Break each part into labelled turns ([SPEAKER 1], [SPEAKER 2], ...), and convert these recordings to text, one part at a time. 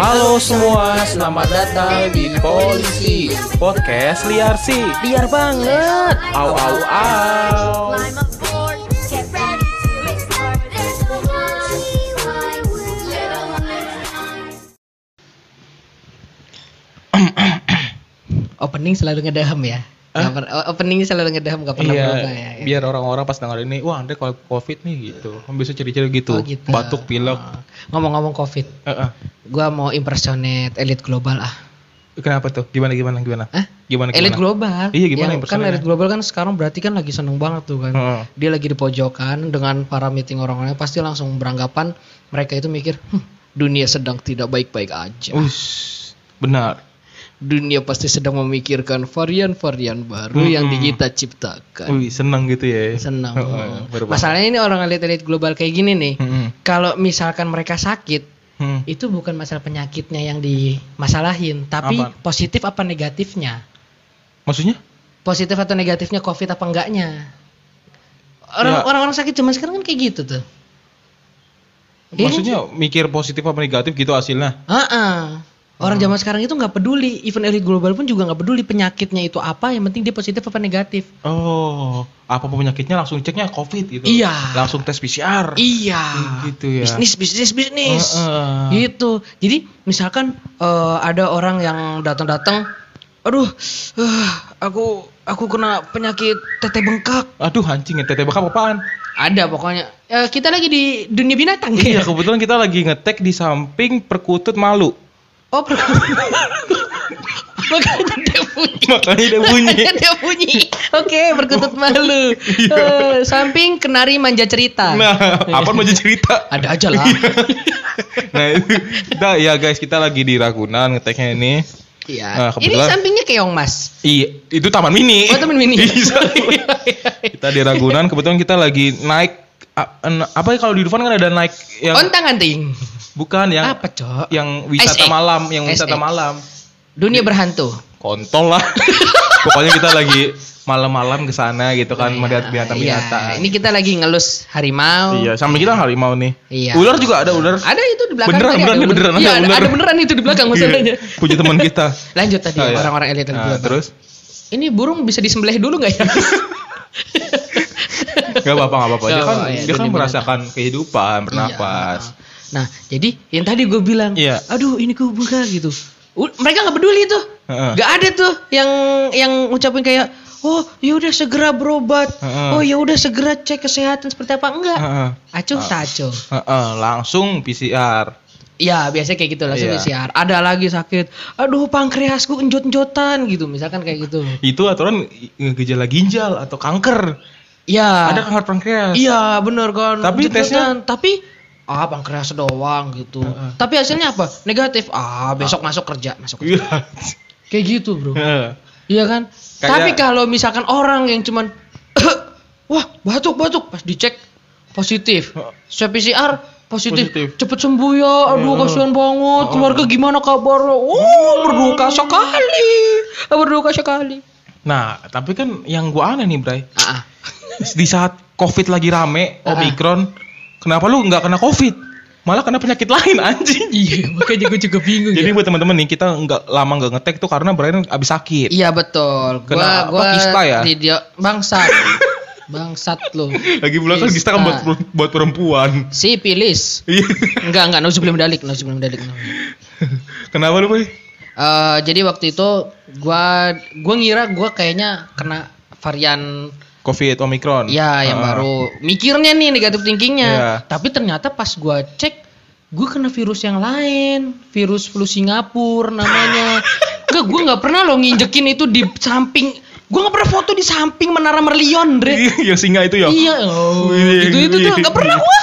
[SPEAKER 1] Halo semua, selamat datang di Polisi Podcast Liar sih
[SPEAKER 2] Liar banget.
[SPEAKER 1] Au au au
[SPEAKER 2] Opening selalu ngedahem ya. Nggak per- o- opening selalu ngedahem gak pernah berubah ya.
[SPEAKER 1] Iya, biar orang-orang pas denger ini, wah anda kalau covid nih gitu Bisa ciri-ciri gitu,
[SPEAKER 2] Oh, gitu.
[SPEAKER 1] batuk, pilek
[SPEAKER 2] Oh. Ngomong-ngomong covid,
[SPEAKER 1] Eh, eh.
[SPEAKER 2] gua mau impersonate elite global ah.
[SPEAKER 1] Kenapa tuh? Gimana, gimana, gimana?
[SPEAKER 2] Hah?
[SPEAKER 1] Gimana,
[SPEAKER 2] Elite
[SPEAKER 1] gimana?
[SPEAKER 2] global.
[SPEAKER 1] Iya, gimana
[SPEAKER 2] Yang kan elite global kan sekarang berarti kan lagi seneng banget tuh kan.
[SPEAKER 1] Heeh.
[SPEAKER 2] Dia lagi di pojokan dengan para meeting orang-orangnya pasti langsung beranggapan mereka itu mikir, "Hmm, dunia sedang tidak baik-baik aja.
[SPEAKER 1] Ush, benar
[SPEAKER 2] Dunia pasti sedang memikirkan varian-varian baru yang
[SPEAKER 1] Mm-mm.
[SPEAKER 2] kita ciptakan.
[SPEAKER 1] Wih, seneng gitu ya
[SPEAKER 2] Senang.
[SPEAKER 1] Baru banget.
[SPEAKER 2] Masalahnya ini orang elit-elit global kayak gini nih.
[SPEAKER 1] Mm-mm.
[SPEAKER 2] Kalau misalkan mereka sakit,
[SPEAKER 1] Hmm.
[SPEAKER 2] itu bukan masalah penyakitnya yang dimasalahin, tapi
[SPEAKER 1] Apa?
[SPEAKER 2] positif apa negatifnya.
[SPEAKER 1] Maksudnya?
[SPEAKER 2] Positif atau negatifnya COVID apa enggaknya. Orang
[SPEAKER 1] Ya.
[SPEAKER 2] orang-orang sakit zaman sekarang kan kayak gitu tuh. Iya kan?
[SPEAKER 1] Maksudnya mikir positif apa negatif gitu hasilnya?
[SPEAKER 2] Heeh. Orang
[SPEAKER 1] Hmm.
[SPEAKER 2] zaman sekarang itu nggak peduli, even elit global pun juga nggak peduli penyakitnya itu apa, yang penting dia positif apa negatif.
[SPEAKER 1] Oh, apa penyakitnya langsung ceknya COVID gitu?
[SPEAKER 2] Iya.
[SPEAKER 1] Langsung tes PCR.
[SPEAKER 2] Iya.
[SPEAKER 1] Gitu ya.
[SPEAKER 2] Bisnis, bisnis, bisnis.
[SPEAKER 1] Heeh.
[SPEAKER 2] Gitu. Jadi misalkan eh, ada orang yang datang-datang, aduh, eh, aku aku kena penyakit teteh bengkak.
[SPEAKER 1] Aduh anjing ya teteh bakal apaan?
[SPEAKER 2] Ada pokoknya. Eh, kita lagi di dunia binatang
[SPEAKER 1] Iya
[SPEAKER 2] ya.
[SPEAKER 1] kebetulan kita lagi ngetek di samping perkutut malu.
[SPEAKER 2] Oh, per- Makanya dia bunyi.
[SPEAKER 1] Makanya dia bunyi.
[SPEAKER 2] Makanya dia bunyi. Oke, berkutut malu. Eh, samping kenari manja cerita.
[SPEAKER 1] Nah, apa mau cerita?
[SPEAKER 2] Ada aja lah.
[SPEAKER 1] nah, itu, nah, ya guys, kita lagi di Ragunan ngeteknya ini.
[SPEAKER 2] Iya.
[SPEAKER 1] Nah,
[SPEAKER 2] Ini
[SPEAKER 1] kebetulan-
[SPEAKER 2] sampingnya keong mas.
[SPEAKER 1] Iya, itu Taman Mini.
[SPEAKER 2] Oh temen mini.
[SPEAKER 1] Bisa. kita di Ragunan, kebetulan kita lagi naik apa ya kalau di Dufan kan ada naik yang
[SPEAKER 2] Ontang anting.
[SPEAKER 1] bukan yang
[SPEAKER 2] Apa cok?
[SPEAKER 1] yang wisata
[SPEAKER 2] SX.
[SPEAKER 1] malam, yang wisata malam.
[SPEAKER 2] Dunia berhantu.
[SPEAKER 1] Kontol lah. Pokoknya kita lagi malam-malam ke sana gitu kan melihat
[SPEAKER 2] Iya,
[SPEAKER 1] binatang-binatang.
[SPEAKER 2] Ini kita lagi ngelus harimau.
[SPEAKER 1] Iya, samping kita harimau nih.
[SPEAKER 2] Iya.
[SPEAKER 1] Ular juga ada ular.
[SPEAKER 2] Ada itu di belakang.
[SPEAKER 1] Beneran, beneran,
[SPEAKER 2] ada ular.
[SPEAKER 1] beneran,
[SPEAKER 2] Iya,
[SPEAKER 1] ada ular.
[SPEAKER 2] ada beneran itu di belakang masalahnya.
[SPEAKER 1] Iya, Puji teman kita.
[SPEAKER 2] Lanjut tadi
[SPEAKER 1] Ah, iya.
[SPEAKER 2] orang-orang elit
[SPEAKER 1] Nah, terus
[SPEAKER 2] Ini burung bisa disembelih dulu nggak ya?
[SPEAKER 1] Gak apa-apa, gak apa-apa. Dia
[SPEAKER 2] Gak
[SPEAKER 1] kan,
[SPEAKER 2] apa-apa, ya,
[SPEAKER 1] dia kan merasakan kehidupan, bernapas.
[SPEAKER 2] Iya. Nah, jadi yang tadi gue bilang,
[SPEAKER 1] Iya.
[SPEAKER 2] aduh ini gue buka gitu. U- mereka nggak peduli tuh, nggak ada tuh yang yang ngucapin kayak, oh ya udah segera berobat, oh ya udah segera cek kesehatan seperti apa enggak?
[SPEAKER 1] Heeh.
[SPEAKER 2] Acuh tak acuh.
[SPEAKER 1] Heeh, langsung PCR.
[SPEAKER 2] Iya biasanya kayak gitu langsung
[SPEAKER 1] Iya.
[SPEAKER 2] PCR. Ada lagi sakit, aduh pankreasku enjot-enjotan gitu, misalkan kayak gitu.
[SPEAKER 1] Itu aturan gejala ginjal atau kanker.
[SPEAKER 2] Iya.
[SPEAKER 1] Ada kanker pankreas.
[SPEAKER 2] Iya bener kan.
[SPEAKER 1] Tapi
[SPEAKER 2] Enjot-enjotan. tapi ah pankreas doang gitu.
[SPEAKER 1] Heeh.
[SPEAKER 2] Tapi hasilnya apa? Negatif. Ah besok masuk kerja, masuk kerja.
[SPEAKER 1] Iya.
[SPEAKER 2] Kayak gitu bro.
[SPEAKER 1] Heeh.
[SPEAKER 2] Iya kan?
[SPEAKER 1] Kayak-
[SPEAKER 2] Tapi kalau misalkan orang yang cuman wah batuk batuk pas dicek positif, swab PCR positif,
[SPEAKER 1] Positif.
[SPEAKER 2] cepet sembuh ya, aduh
[SPEAKER 1] Iya.
[SPEAKER 2] kasihan banget, keluarga gimana kabar? Oh berduka sekali, berduka sekali.
[SPEAKER 1] Nah, tapi kan yang gua aneh nih, Bray.
[SPEAKER 2] Ah, ah.
[SPEAKER 1] Di saat Covid lagi rame,
[SPEAKER 2] Ah.
[SPEAKER 1] Omikron, kenapa lu nggak kena Covid? Malah kena penyakit lain anjing.
[SPEAKER 2] Iya, makanya gue juga bingung.
[SPEAKER 1] Jadi
[SPEAKER 2] ya.
[SPEAKER 1] buat teman-teman nih, kita nggak lama nggak ngetek tuh karena Brian abis sakit.
[SPEAKER 2] Iya betul. Gua
[SPEAKER 1] Kena apa,
[SPEAKER 2] gua
[SPEAKER 1] kista ya?
[SPEAKER 2] Video bangsat. bangsat lu.
[SPEAKER 1] Lagi pula kan kita kan buat, buat perempuan.
[SPEAKER 2] Sipilis.
[SPEAKER 1] Iya.
[SPEAKER 2] Enggak enggak, nauzubillah medalik, nauzubillah medalik.
[SPEAKER 1] Kenapa lu, Bray?
[SPEAKER 2] Eh, jadi waktu itu gua gua ngira gua kayaknya kena varian
[SPEAKER 1] Covid Omikron.
[SPEAKER 2] ya yang
[SPEAKER 1] Ah.
[SPEAKER 2] baru. Mikirnya nih negatif thinkingnya.
[SPEAKER 1] Iya.
[SPEAKER 2] Tapi ternyata pas gua cek gua kena virus yang lain, virus flu Singapura namanya. Enggak, gua nggak pernah lo nginjekin itu di samping. Gua nggak pernah foto di samping Menara Merlion, Dre.
[SPEAKER 1] Iya, yang singa itu ya.
[SPEAKER 2] Iya, oh, itu itu tuh nggak pernah gua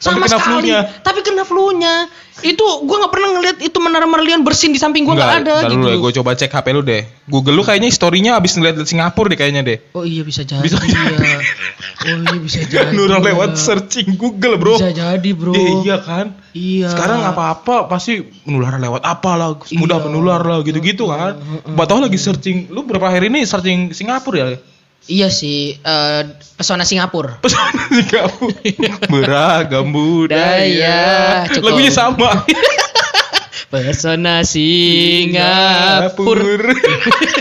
[SPEAKER 2] Sama
[SPEAKER 1] kena
[SPEAKER 2] sekali.
[SPEAKER 1] flu-nya.
[SPEAKER 2] Tapi kena flu-nya. Itu gua nggak pernah ngeliat itu menara Merlion bersin di samping gua nggak ada
[SPEAKER 1] ntar
[SPEAKER 2] gitu.
[SPEAKER 1] dulu gue coba cek HP lu deh. Google lu kayaknya historinya abis ngeliat Singapura deh kayaknya deh.
[SPEAKER 2] Oh iya bisa jadi.
[SPEAKER 1] Bisa
[SPEAKER 2] ya. Oh iya bisa jadi. Ya.
[SPEAKER 1] lewat searching Google, Bro.
[SPEAKER 2] Bisa jadi, Bro.
[SPEAKER 1] Iya, iya kan?
[SPEAKER 2] Iya.
[SPEAKER 1] Sekarang apa-apa pasti menular lewat apa lah, mudah
[SPEAKER 2] Iya.
[SPEAKER 1] menular lah gitu-gitu kan. Mbak tahu lagi searching, lu berapa hari ini searching Singapura ya?
[SPEAKER 2] Iya sih, eh, pesona Singapura.
[SPEAKER 1] Pesona Singapura. Beragam budaya.
[SPEAKER 2] Daya, cukup.
[SPEAKER 1] Lagunya sama.
[SPEAKER 2] Pesona Singapura.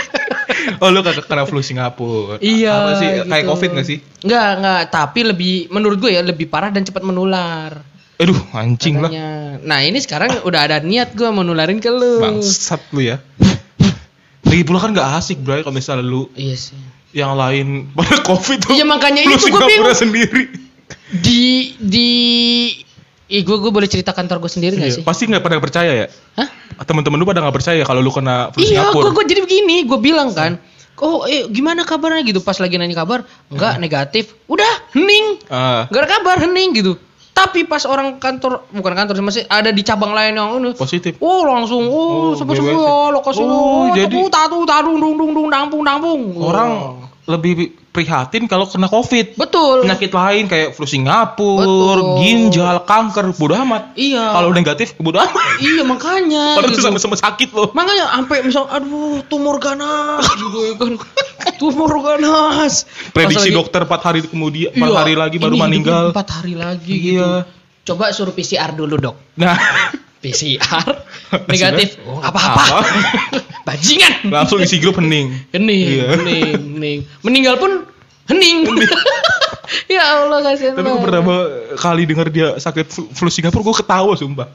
[SPEAKER 1] oh lu kagak kena flu Singapura.
[SPEAKER 2] Iya.
[SPEAKER 1] Apa sih? Kayak
[SPEAKER 2] gitu.
[SPEAKER 1] covid gak sih?
[SPEAKER 2] Enggak, enggak, tapi lebih menurut gue ya lebih parah dan cepat menular.
[SPEAKER 1] Aduh anjing lah.
[SPEAKER 2] Nah, ini sekarang udah ada niat gue mau nularin ke lu.
[SPEAKER 1] Bangsat lu ya. Lagi pula kan gak asik bro kalau misalnya lu
[SPEAKER 2] Iya sih.
[SPEAKER 1] Yang lain pada covid tuh.
[SPEAKER 2] Iya, makanya itu
[SPEAKER 1] Singapura
[SPEAKER 2] bingung.
[SPEAKER 1] sendiri.
[SPEAKER 2] Di di Ih, gue gue boleh cerita kantor gue sendiri gak
[SPEAKER 1] Iya,
[SPEAKER 2] sih?
[SPEAKER 1] Pasti nggak pada percaya ya.
[SPEAKER 2] Hah?
[SPEAKER 1] Temen-temen lu pada nggak percaya kalau lu kena flu
[SPEAKER 2] Iya,
[SPEAKER 1] Singapura.
[SPEAKER 2] gue gue jadi begini, gue bilang kan, oh eh gimana kabarnya gitu pas lagi nanya kabar, enggak negatif, udah hening,
[SPEAKER 1] Ah,
[SPEAKER 2] gak ada kabar hening gitu. Tapi pas orang kantor, bukan kantor sih masih ada di cabang lain yang ini,
[SPEAKER 1] positif.
[SPEAKER 2] Oh langsung, oh,
[SPEAKER 1] Oh,
[SPEAKER 2] sempat
[SPEAKER 1] BWC.
[SPEAKER 2] semua lokasi,
[SPEAKER 1] Oh,
[SPEAKER 2] oh,
[SPEAKER 1] jadi-
[SPEAKER 2] tatu tatu tadung dung dung dung dampung dampung.
[SPEAKER 1] Orang lebih prihatin kalau kena covid.
[SPEAKER 2] betul.
[SPEAKER 1] Penyakit lain kayak flu Singapura,
[SPEAKER 2] Betul.
[SPEAKER 1] ginjal, kanker, bodo amat.
[SPEAKER 2] Iya.
[SPEAKER 1] Kalau negatif, bodo amat.
[SPEAKER 2] iya makanya.
[SPEAKER 1] Padahal itu
[SPEAKER 2] gitu.
[SPEAKER 1] sama-sama sakit loh.
[SPEAKER 2] Makanya sampai misal aduh tumor ganas gitu ya kan. tumor ganas.
[SPEAKER 1] Prediksi
[SPEAKER 2] lagi-
[SPEAKER 1] dokter 4 hari kemudian, 4
[SPEAKER 2] Iya,
[SPEAKER 1] hari lagi baru meninggal.
[SPEAKER 2] Empat hari lagi
[SPEAKER 1] Iya.
[SPEAKER 2] gitu. Coba suruh PCR dulu dok.
[SPEAKER 1] Nah,
[SPEAKER 2] PCR negatif. Oh, apa-apa.
[SPEAKER 1] Apa?
[SPEAKER 2] Bajingan.
[SPEAKER 1] langsung isi grup hening.
[SPEAKER 2] Hening,
[SPEAKER 1] Iya.
[SPEAKER 2] hening, hening. Meninggal pun hening. ya Allah kasihan
[SPEAKER 1] Tapi gue pertama kali denger dia sakit flu, flu Singapura, gue ketawa sumpah.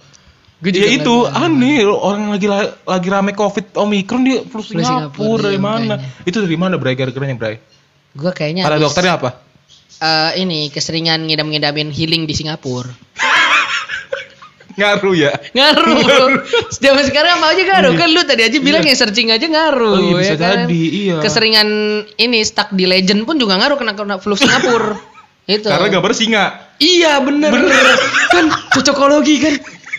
[SPEAKER 2] Juga
[SPEAKER 1] Ya itu aneh loh, orang lagi lagi rame covid omikron dia flu
[SPEAKER 2] Singapura,
[SPEAKER 1] Singapura dari
[SPEAKER 2] iya,
[SPEAKER 1] mana?
[SPEAKER 2] makanya.
[SPEAKER 1] Itu dari mana Bray gara-garanya Bray?
[SPEAKER 2] Gua kayaknya habis,
[SPEAKER 1] dokternya apa?
[SPEAKER 2] eh, ini keseringan ngidam-ngidamin healing di Singapura.
[SPEAKER 1] Ngaruh ya.
[SPEAKER 2] Ngaruh. Zaman sekarang apa aja ngaruh. Kan lu tadi aja bilang
[SPEAKER 1] Iya.
[SPEAKER 2] yang searching aja ngaruh.
[SPEAKER 1] Oh iya, bisa
[SPEAKER 2] ya kan?
[SPEAKER 1] jadi, iya.
[SPEAKER 2] Keseringan ini stuck di legend pun juga ngaruh kena kena flu Singapura. Itu.
[SPEAKER 1] Karena gambar singa.
[SPEAKER 2] Iya bener. kan cocokologi kan.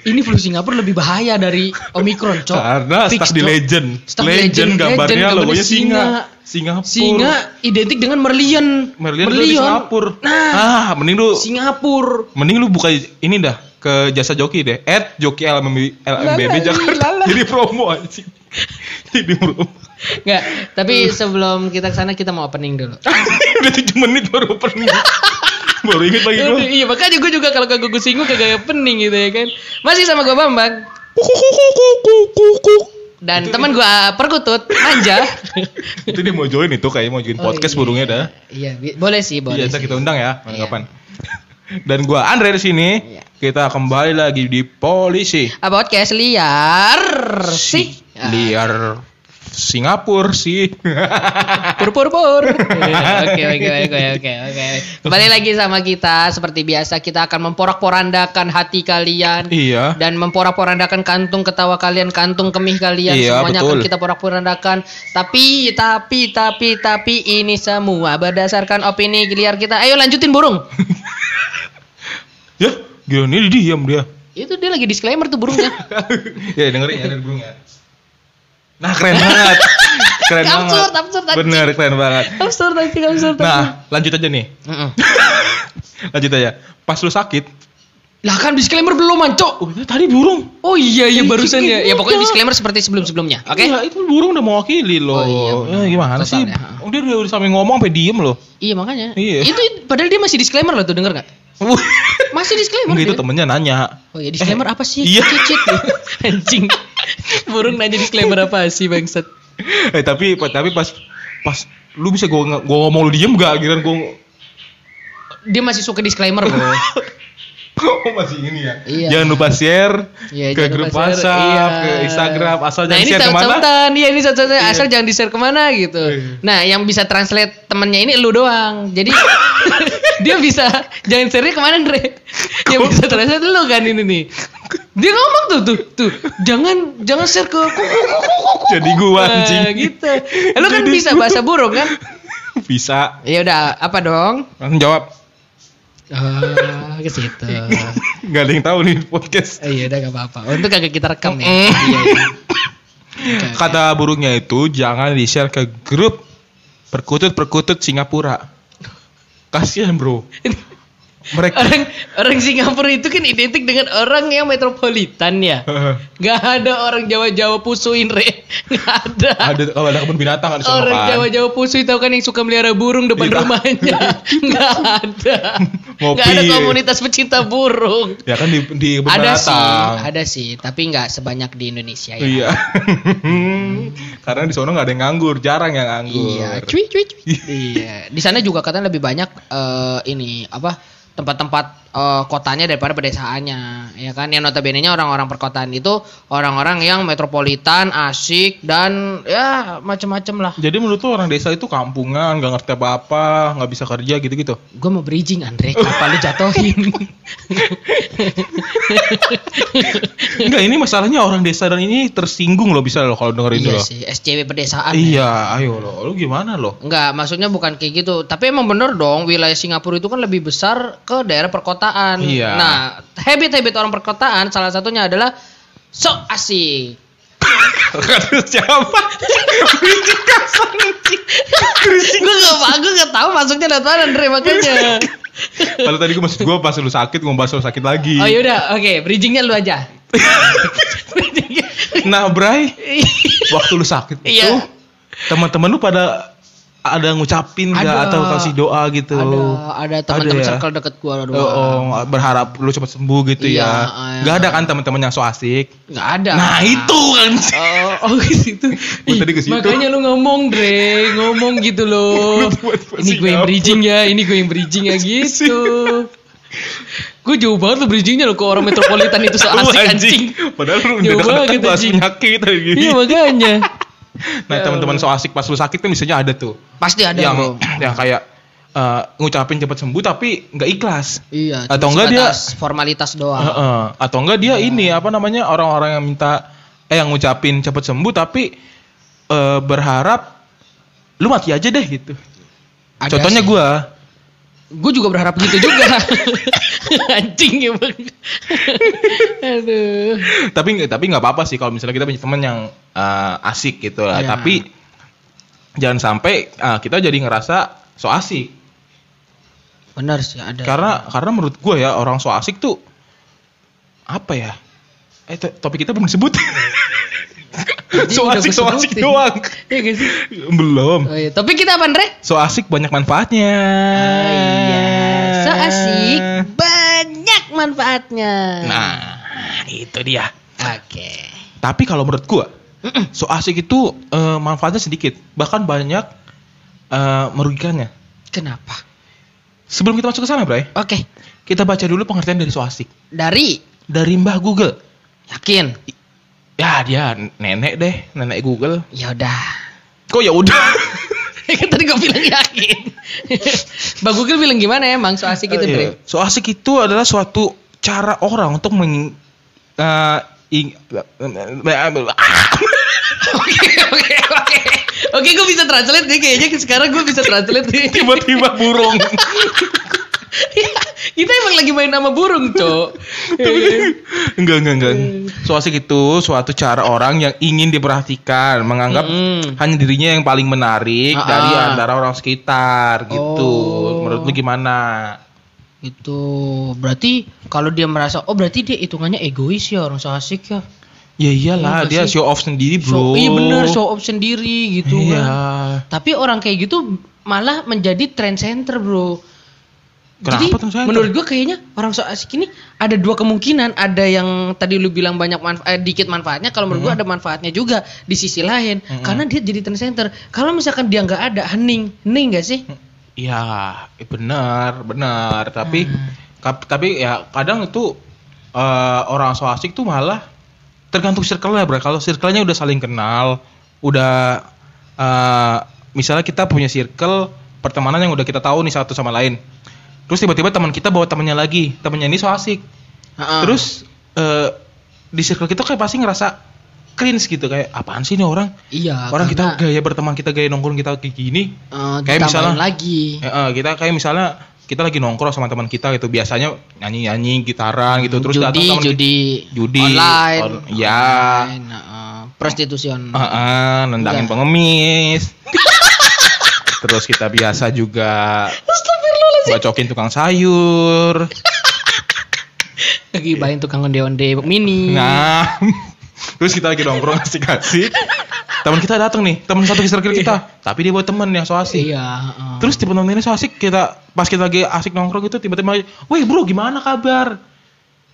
[SPEAKER 2] Ini flu Singapura lebih bahaya dari Omicron, Cok.
[SPEAKER 1] Karena
[SPEAKER 2] Fix,
[SPEAKER 1] stuck di legend.
[SPEAKER 2] Stuck
[SPEAKER 1] legend,
[SPEAKER 2] legend,
[SPEAKER 1] gambarnya
[SPEAKER 2] legend,
[SPEAKER 1] logonya singa.
[SPEAKER 2] singa.
[SPEAKER 1] Singapura.
[SPEAKER 2] Singa identik dengan Merlion.
[SPEAKER 1] Merlian. di Singapura.
[SPEAKER 2] Nah,
[SPEAKER 1] ah, mending lu
[SPEAKER 2] Singapura.
[SPEAKER 1] mending lu buka ini dah ke jasa joki deh. At joki LMB, LMBB
[SPEAKER 2] Lala,
[SPEAKER 1] Jakarta.
[SPEAKER 2] lala.
[SPEAKER 1] Jadi promo anjing. Jadi promo.
[SPEAKER 2] Nggak, tapi sebelum kita ke sana kita mau opening dulu.
[SPEAKER 1] Udah 7 menit baru opening. baru inget lagi gua.
[SPEAKER 2] iya makanya gue juga kalau kagak gue singgung kagak pening gitu ya kan. Masih sama gue Bambang dan teman gue Perkutut Manja.
[SPEAKER 1] Itu dia mau join itu kayak mau join
[SPEAKER 2] Oh,
[SPEAKER 1] podcast
[SPEAKER 2] iya.
[SPEAKER 1] burungnya dah.
[SPEAKER 2] Iya, boleh sih, boleh.
[SPEAKER 1] Iya,
[SPEAKER 2] sih.
[SPEAKER 1] kita undang ya,
[SPEAKER 2] Iya.
[SPEAKER 1] kapan. Dan gua Andre di sini.
[SPEAKER 2] Iya.
[SPEAKER 1] Kita kembali lagi di polisi.
[SPEAKER 2] Ah, podcast liar. Ah,
[SPEAKER 1] Liar Singapura sih.
[SPEAKER 2] Pur pur pur. Oke oke oke oke oke. Kembali lagi sama kita seperti biasa kita akan memporak-porandakan hati kalian.
[SPEAKER 1] iya.
[SPEAKER 2] dan memporak-porandakan kantung ketawa kalian, kantung kemih kalian,
[SPEAKER 1] Iya,
[SPEAKER 2] semuanya
[SPEAKER 1] betul.
[SPEAKER 2] akan kita porak-porandakan. Tapi, tapi, tapi, tapi ini semua berdasarkan opini liar kita. Ayo lanjutin burung.
[SPEAKER 1] Ya, gila ini diam dia.
[SPEAKER 2] Itu dia lagi disclaimer tuh burungnya.
[SPEAKER 1] ya dengerin ya burungnya. Nah, keren banget. Keren banget.
[SPEAKER 2] Absurd, absurd, absurd.
[SPEAKER 1] Bener, keren banget.
[SPEAKER 2] absurd nanti, absurd. absurd.
[SPEAKER 1] Nah, lanjut aja nih. Lanjut aja. Pas lu sakit,
[SPEAKER 2] Lah kan disclaimer belum mancok.
[SPEAKER 1] oh itu tadi burung.
[SPEAKER 2] Oh iya iya
[SPEAKER 1] Ih,
[SPEAKER 2] barusan ya. Ya pokoknya
[SPEAKER 1] iya.
[SPEAKER 2] disclaimer seperti sebelum-sebelumnya. Oke?
[SPEAKER 1] Iya, itu burung udah mewakili loh.
[SPEAKER 2] Oh, iya.
[SPEAKER 1] Ya, gimana
[SPEAKER 2] Total
[SPEAKER 1] sih?
[SPEAKER 2] ya.
[SPEAKER 1] Oh, dia udah, udah sampai ngomong sampai diem loh.
[SPEAKER 2] Iya makanya.
[SPEAKER 1] Iya.
[SPEAKER 2] Itu padahal dia masih disclaimer loh tuh denger nggak? Masih disclaimer.
[SPEAKER 1] Enggak itu temennya nanya.
[SPEAKER 2] Oh ya disclaimer apa sih?
[SPEAKER 1] Iya.
[SPEAKER 2] Cicit. Anjing. Burung nanya disclaimer apa sih bangsat?
[SPEAKER 1] eh tapi tapi pas pas lu bisa gua gua ngomong lu diem gak kira gua
[SPEAKER 2] Dia masih suka disclaimer bro.
[SPEAKER 1] oh masih ini ya
[SPEAKER 2] Iya.
[SPEAKER 1] jangan lupa share
[SPEAKER 2] Iya,
[SPEAKER 1] ke grup
[SPEAKER 2] share.
[SPEAKER 1] WhatsApp
[SPEAKER 2] Iya.
[SPEAKER 1] ke Instagram asal
[SPEAKER 2] nah
[SPEAKER 1] jangan
[SPEAKER 2] ini
[SPEAKER 1] share ke mana
[SPEAKER 2] catatan, iya ini catatan
[SPEAKER 1] Iya.
[SPEAKER 2] asal jangan di share ke mana gitu.
[SPEAKER 1] Iya.
[SPEAKER 2] Nah yang bisa translate temennya ini lu doang. Jadi dia bisa jangan share ke mana Dre? Yang bisa translate lu kan ini nih. Dia ngomong tuh tuh tuh jangan jangan share ke kuku kuku
[SPEAKER 1] jadi gua anjing
[SPEAKER 2] Nah, gitu. Lu kan
[SPEAKER 1] Jadi
[SPEAKER 2] bisa bahasa burung kan?
[SPEAKER 1] bisa
[SPEAKER 2] Ya udah apa dong?
[SPEAKER 1] langsung jawab
[SPEAKER 2] Ah, ke situ.
[SPEAKER 1] nggak ada yang tahu nih podcast
[SPEAKER 2] Eh, iya udah gak apa-apa. Untuk kagak kita rekam ya.
[SPEAKER 1] Mm.
[SPEAKER 2] Iya, iya. Oke.
[SPEAKER 1] kata burungnya itu jangan di share ke grup perkutut perkutut Singapura kasihan bro Mereka
[SPEAKER 2] Orang orang Singapura itu kan identik dengan orang yang metropolitan ya. Gak ada orang Jawa-Jawa pusuin re. Gak ada.
[SPEAKER 1] ada kalau ada kebun binatang ada
[SPEAKER 2] Orang
[SPEAKER 1] kan.
[SPEAKER 2] Jawa-Jawa pusui tahu kan yang suka melihara burung depan
[SPEAKER 1] Iya.
[SPEAKER 2] rumahnya. Gak ada.
[SPEAKER 1] Ngopi.
[SPEAKER 2] Gak ada komunitas pecinta burung.
[SPEAKER 1] Ya kan di di kebun
[SPEAKER 2] Ada sih,
[SPEAKER 1] binatang.
[SPEAKER 2] ada sih, tapi nggak sebanyak di Indonesia ya.
[SPEAKER 1] Iya. Karena di sono nggak ada yang nganggur, jarang yang nganggur.
[SPEAKER 2] Iya, cuy cuy cuy. iya. Di sana juga katanya lebih banyak eh, ini apa tempat-tempat eh, kotanya daripada pedesaannya, ya kan? Yang notabene-nya orang-orang perkotaan itu orang-orang yang metropolitan, asik dan ya macam-macam lah.
[SPEAKER 1] Jadi menurut lu orang desa itu kampungan, nggak ngerti apa-apa, nggak bisa kerja gitu-gitu.
[SPEAKER 2] Gue mau bridging Andre, kenapa lu jatuhin?
[SPEAKER 1] Enggak, ini masalahnya orang desa dan ini tersinggung loh bisa loh kalau dengerin
[SPEAKER 2] iya
[SPEAKER 1] loh.
[SPEAKER 2] sih, SCW pedesaan. ya.
[SPEAKER 1] Iya, ayo lo, lu gimana lo?
[SPEAKER 2] Enggak, maksudnya bukan kayak gitu. Tapi emang bener dong, wilayah Singapura itu kan lebih besar ke daerah perkotaan.
[SPEAKER 1] Iya.
[SPEAKER 2] Nah, habit-habit orang perkotaan salah satunya adalah sok asik.
[SPEAKER 1] Kata siapa? Berisik kasar
[SPEAKER 2] gue gak, gue gak tahu masuknya dari mana Andre makanya.
[SPEAKER 1] Kalau tadi gue maksud gue pas lu sakit, gue bahas lu sakit lagi.
[SPEAKER 2] Oh yaudah, oke, bridgingnya lu aja.
[SPEAKER 1] Nah, Bray, waktu lu sakit itu,
[SPEAKER 2] Iya.
[SPEAKER 1] teman-teman lu pada ada ngucapin nggak
[SPEAKER 2] Ada.
[SPEAKER 1] atau kasih doa gitu?
[SPEAKER 2] ada ada teman-teman
[SPEAKER 1] Ada ya?
[SPEAKER 2] circle deket gue
[SPEAKER 1] Oh,
[SPEAKER 2] doang.
[SPEAKER 1] oh, berharap lu cepat sembuh gitu
[SPEAKER 2] Iya,
[SPEAKER 1] ya.
[SPEAKER 2] iya.
[SPEAKER 1] Gak ada kan teman-teman yang so asik.
[SPEAKER 2] Nggak ada.
[SPEAKER 1] Nah, itu kan.
[SPEAKER 2] Oh, oh ke situ.
[SPEAKER 1] Gua tadi ke situ.
[SPEAKER 2] Makanya lu ngomong, Dre, ngomong gitu loh. Ini gue yang
[SPEAKER 1] Singapura.
[SPEAKER 2] bridging ya, ini gue yang bridging ya gitu. gue jauh banget lo bridgingnya lo ke orang metropolitan itu so asik anjing.
[SPEAKER 1] Padahal lu
[SPEAKER 2] Jauh
[SPEAKER 1] udah dekat
[SPEAKER 2] banget,
[SPEAKER 1] bahas penyakit.
[SPEAKER 2] Iya makanya.
[SPEAKER 1] Nah, teman-teman so asik pas lu sakit kan biasanya ada tuh.
[SPEAKER 2] Pasti ada
[SPEAKER 1] yang
[SPEAKER 2] bro.
[SPEAKER 1] yang kayak eh, ngucapin cepat sembuh tapi nggak ikhlas.
[SPEAKER 2] Iya.
[SPEAKER 1] Atau enggak dia-
[SPEAKER 2] formalitas doang.
[SPEAKER 1] Heeh. Atau enggak dia ini apa namanya orang-orang yang minta eh yang ngucapin cepat sembuh tapi eh, berharap lu mati aja deh gitu.
[SPEAKER 2] Ada
[SPEAKER 1] Contohnya
[SPEAKER 2] sih. Gue juga berharap gitu juga. anjing emang. Aduh.
[SPEAKER 1] tapi tapi nggak apa-apa sih kalau misalnya kita punya teman yang eh, asik gitu lah.
[SPEAKER 2] Iya.
[SPEAKER 1] Tapi jangan sampai eh, kita jadi ngerasa so asik.
[SPEAKER 2] Benar sih ada.
[SPEAKER 1] Karena karena menurut gua ya orang so asik tuh apa ya? Eh to- topik kita belum disebut. So asik so asik doang.
[SPEAKER 2] Iya gak sih?
[SPEAKER 1] Belum.
[SPEAKER 2] Oh, iya. Tapi kita apa, Andre?
[SPEAKER 1] So asik banyak manfaatnya.
[SPEAKER 2] Oh, iya. So asik, banyak manfaatnya.
[SPEAKER 1] Nah, itu dia.
[SPEAKER 2] Oke.
[SPEAKER 1] Tapi kalau menurut gua, so asik itu eh, manfaatnya sedikit, bahkan banyak eh, merugikannya.
[SPEAKER 2] Kenapa?
[SPEAKER 1] Sebelum kita masuk ke sana, Bray,
[SPEAKER 2] Oke.
[SPEAKER 1] kita baca dulu pengertian dari so asik.
[SPEAKER 2] Dari
[SPEAKER 1] Dari Mbah Google.
[SPEAKER 2] yakin.
[SPEAKER 1] Ya, dia nenek deh, nenek Google.
[SPEAKER 2] Ya udah.
[SPEAKER 1] Kok ya udah?
[SPEAKER 2] kan tadi gue bilang yakin. Bang Google bilang gimana emang so asik itu,
[SPEAKER 1] Iya.
[SPEAKER 2] Andre?
[SPEAKER 1] So asik itu adalah suatu cara orang untuk meng eh, ing-
[SPEAKER 2] Oke, oke, oke. Oke, gue bisa translate nih kayaknya sekarang gue bisa translate nih.
[SPEAKER 1] tiba-tiba burung.
[SPEAKER 2] Kita emang lagi main nama burung, Cok.
[SPEAKER 1] enggak, enggak, enggak. So asik itu suatu cara orang yang ingin diperhatikan, menganggap
[SPEAKER 2] Mm-mm.
[SPEAKER 1] hanya dirinya yang paling menarik
[SPEAKER 2] Ah,
[SPEAKER 1] dari
[SPEAKER 2] ah.
[SPEAKER 1] antara orang sekitar gitu.
[SPEAKER 2] Oh.
[SPEAKER 1] Menurut lu gimana?
[SPEAKER 2] Itu berarti kalau dia merasa oh berarti dia hitungannya egois ya orang so asik ya.
[SPEAKER 1] Ya iyalah,
[SPEAKER 2] Iya
[SPEAKER 1] dia
[SPEAKER 2] sih?
[SPEAKER 1] show off sendiri, Bro.
[SPEAKER 2] iya bener show off sendiri gitu
[SPEAKER 1] Iya.
[SPEAKER 2] kan. Tapi orang kayak gitu malah menjadi trend center, Bro.
[SPEAKER 1] Kenapa
[SPEAKER 2] Jadi
[SPEAKER 1] center?
[SPEAKER 2] menurut gua kayaknya orang so asik ini ada dua kemungkinan. Ada yang tadi lu bilang banyak manfaat, dikit manfaatnya. Kalau menurut gua ada manfaatnya juga di sisi lain. Karena dia jadi trend center. Kalau misalkan dia nggak ada, hening, hening gak sih?
[SPEAKER 1] Iya, eh, benar, benar. Tapi
[SPEAKER 2] Hmm.
[SPEAKER 1] kap- tapi ya kadang itu eh, orang so asik tuh malah tergantung circle-nya, Bro. Kalau circle-nya udah saling kenal, udah eh, misalnya kita punya circle pertemanan yang udah kita tahu nih satu sama lain. Terus tiba-tiba teman kita bawa temannya lagi, temannya ini so asik.
[SPEAKER 2] Heeh.
[SPEAKER 1] Terus eh, di circle kita kayak pasti ngerasa cringe gitu kayak apaan sih ini orang?
[SPEAKER 2] iya.
[SPEAKER 1] orang kita gaya berteman kita gaya nongkrong kita kayak gini.
[SPEAKER 2] eh,
[SPEAKER 1] kayak misalnya-
[SPEAKER 2] lagi.
[SPEAKER 1] Eh, kita kayak misalnya kita lagi nongkrong sama teman kita gitu biasanya nyanyi nyanyi gitaran gitu terus datang
[SPEAKER 2] judi,
[SPEAKER 1] teman
[SPEAKER 2] judi,
[SPEAKER 1] Judi,
[SPEAKER 2] online,
[SPEAKER 1] on- ya.
[SPEAKER 2] online, heeh. prostitusi on.
[SPEAKER 1] kita, Heeh, nendangin
[SPEAKER 2] Enggak.
[SPEAKER 1] pengemis terus kita biasa juga bacokin tukang sayur.
[SPEAKER 2] Lagi bayin tukang onde-onde mini.
[SPEAKER 1] Nah, terus kita lagi nongkrong asik-asik. Teman kita datang nih, teman satu circle kita. Tapi dia buat temen yang so asik.
[SPEAKER 2] Iya. heeh.
[SPEAKER 1] Terus temen ini so asik kita pas kita lagi asik nongkrong gitu tiba-tiba, "Woi bro, gimana kabar?"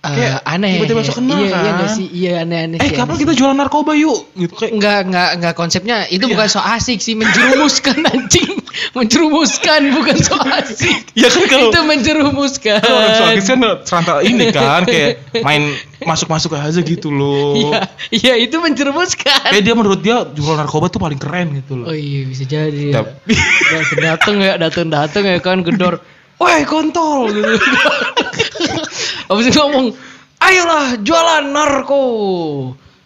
[SPEAKER 2] Eh,
[SPEAKER 1] kayak
[SPEAKER 2] aneh.
[SPEAKER 1] tiba-tiba so kenal
[SPEAKER 2] iya, Iya
[SPEAKER 1] kan.
[SPEAKER 2] nggak sih? Iya aneh-aneh
[SPEAKER 1] Eh,
[SPEAKER 2] sih,
[SPEAKER 1] kapan
[SPEAKER 2] aneh
[SPEAKER 1] kita jualan narkoba yuk? Gitu kayak
[SPEAKER 2] Enggak, enggak, enggak konsepnya itu
[SPEAKER 1] Iya.
[SPEAKER 2] bukan so asik sih menjerumuskan anjing. Menjerumuskan bukan so asik.
[SPEAKER 1] Ya kan kalau
[SPEAKER 2] itu menjerumuskan.
[SPEAKER 1] kalau orang so asik kan serantal ini kan kayak main masuk-masuk aja gitu loh.
[SPEAKER 2] Iya, iya itu menjerumuskan.
[SPEAKER 1] Kayak dia menurut dia jual narkoba tuh paling keren gitu
[SPEAKER 2] Oh
[SPEAKER 1] loh.
[SPEAKER 2] iya bisa jadi. Ya.
[SPEAKER 1] Tapi
[SPEAKER 2] Dateng ya, dateng dateng ya kan gedor. Woi kontol gitu. Habis itu ngomong, ayolah jualan narko.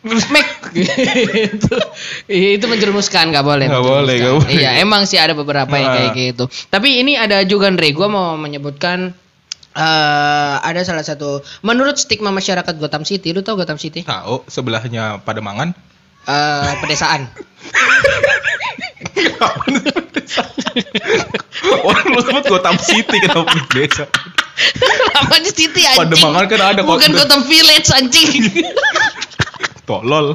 [SPEAKER 2] Smack gitu. Iya, itu menjerumuskan nggak boleh.
[SPEAKER 1] Nggak boleh, nggak
[SPEAKER 2] menjerumuskan.
[SPEAKER 1] boleh.
[SPEAKER 2] Iya, emang sih ada beberapa yang kayak
[SPEAKER 1] Nah.
[SPEAKER 2] gitu. Tapi ini ada juga Andre, gua mau menyebutkan eh ada salah satu menurut stigma masyarakat Gotham City, lu tau Gotham City?
[SPEAKER 1] tahu sebelahnya Pademangan.
[SPEAKER 2] Eh pedesaan.
[SPEAKER 1] Orang lu sebut Gotham City kenapa di desa?
[SPEAKER 2] Namanya City anjing.
[SPEAKER 1] Pademangan kan ada.
[SPEAKER 2] Bukan Gotham Village anjing.
[SPEAKER 1] Tolol.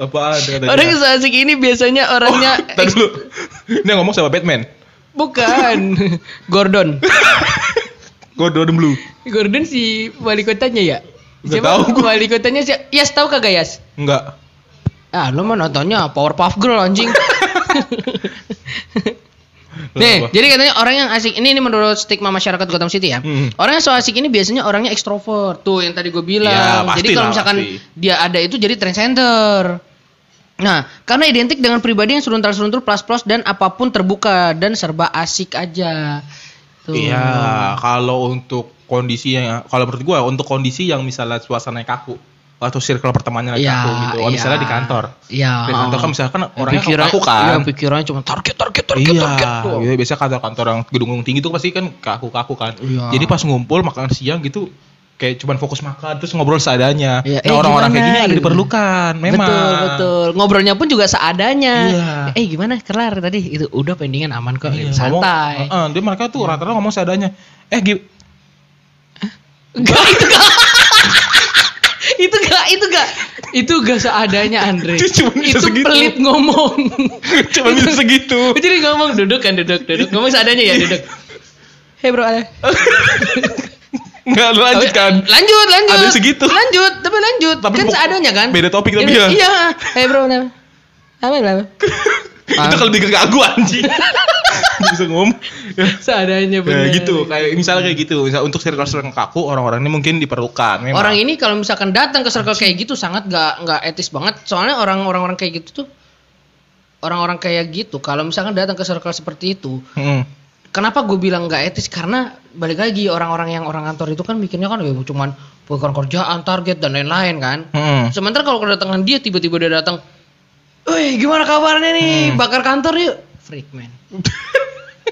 [SPEAKER 1] Apa ada katanya?
[SPEAKER 2] Orang yang asik ini biasanya orangnya
[SPEAKER 1] Oh, tadi dulu. Ini ngomong sama Batman.
[SPEAKER 2] bukan Gordon.
[SPEAKER 1] Gordon Blue.
[SPEAKER 2] Gordon si wali kotanya ya? Siapa
[SPEAKER 1] tahu gua.
[SPEAKER 2] wali kotanya siapa? Yas tahu kagak Yas?
[SPEAKER 1] Enggak.
[SPEAKER 2] Ah, lo mah nontonnya Powerpuff Girl anjing. Nih, jadi katanya orang yang asik ini ini menurut stigma masyarakat Gotham City ya.
[SPEAKER 1] Hmm.
[SPEAKER 2] Orang yang so asik ini biasanya orangnya ekstrovert. Tuh yang tadi gue
[SPEAKER 1] Ya,
[SPEAKER 2] bilang.
[SPEAKER 1] pasti
[SPEAKER 2] jadi kalau misalkan
[SPEAKER 1] pasti.
[SPEAKER 2] dia ada itu jadi trend center. Nah, karena identik dengan pribadi yang seruntal-seruntul plus-plus dan apa pun terbuka dan serba asik aja. Tuh.
[SPEAKER 1] Iya, kalau untuk kondisi yang kalau menurut gua untuk kondisi yang misalnya suasana kaku atau circle pertemanan
[SPEAKER 2] Iya,
[SPEAKER 1] kaku gitu. Oh,
[SPEAKER 2] iya.
[SPEAKER 1] misalnya di kantor.
[SPEAKER 2] Iya.
[SPEAKER 1] Di kantor kan misalkan orangnya
[SPEAKER 2] Pikiran-
[SPEAKER 1] kaku kan.
[SPEAKER 2] Iya, pikirannya cuma target, target, target,
[SPEAKER 1] Iya,
[SPEAKER 2] target. tuh.
[SPEAKER 1] gitu. biasanya kantor-kantor yang gedung-gedung tinggi tuh pasti kan kaku-kaku kan.
[SPEAKER 2] Iya.
[SPEAKER 1] Jadi pas ngumpul makan siang gitu kayak cuman fokus makan terus ngobrol seadanya.
[SPEAKER 2] Iya,
[SPEAKER 1] Nah,
[SPEAKER 2] eh,
[SPEAKER 1] orang-orang kayak gini ada
[SPEAKER 2] gitu.
[SPEAKER 1] diperlukan, memang.
[SPEAKER 2] Betul, betul. Ngobrolnya pun juga seadanya.
[SPEAKER 1] Iya.
[SPEAKER 2] Eh, gimana kelar tadi? Itu udah pendingan aman kok,
[SPEAKER 1] Iya,
[SPEAKER 2] santai.
[SPEAKER 1] ngomong- Heeh, dia mereka tuh rata-rata ngomong seadanya. Eh, gi-
[SPEAKER 2] Enggak, itu enggak. Itu enggak, itu enggak. Itu enggak seadanya, Andre.
[SPEAKER 1] Itu cuma bisa
[SPEAKER 2] itu
[SPEAKER 1] segitu.
[SPEAKER 2] pelit ngomong.
[SPEAKER 1] cuma bisa segitu.
[SPEAKER 2] Jadi ngomong duduk kan duduk, duduk. Ngomong seadanya ya, duduk. Hei bro, ada.
[SPEAKER 1] Enggak lanjutkan.
[SPEAKER 2] Lanjut, lanjut.
[SPEAKER 1] Ada segitu.
[SPEAKER 2] Lanjut, tapi lanjut.
[SPEAKER 1] Tapi
[SPEAKER 2] kan seadanya kan?
[SPEAKER 1] beda topik tapi ya.
[SPEAKER 2] Iya. Hei bro. Apa apa?
[SPEAKER 1] Itu kalau lebih ke aku anjing. bisa ngomong. Ya.
[SPEAKER 2] Seadanya
[SPEAKER 1] Ya,
[SPEAKER 2] bener.
[SPEAKER 1] gitu, kayak misalnya kayak gitu. Misal untuk circle-circle kaku orang-orang ini mungkin diperlukan. Memang.
[SPEAKER 2] Orang ini kalau misalkan datang ke circle kayak gitu sangat gak nggak etis banget. Soalnya orang-orang orang kayak gitu tuh orang-orang kayak gitu kalau misalkan datang ke circle seperti itu,
[SPEAKER 1] Mm.
[SPEAKER 2] kenapa gue bilang nggak etis? Karena balik lagi orang-orang yang orang kantor itu kan mikirnya kan ya cuman bukan kerjaan, target dan lain-lain kan.
[SPEAKER 1] Mm.
[SPEAKER 2] Sementara kalau kedatangan dia tiba-tiba dia datang, "Woi, gimana kabarnya nih?
[SPEAKER 1] Hmm.
[SPEAKER 2] Bakar kantor yuk." Freak man.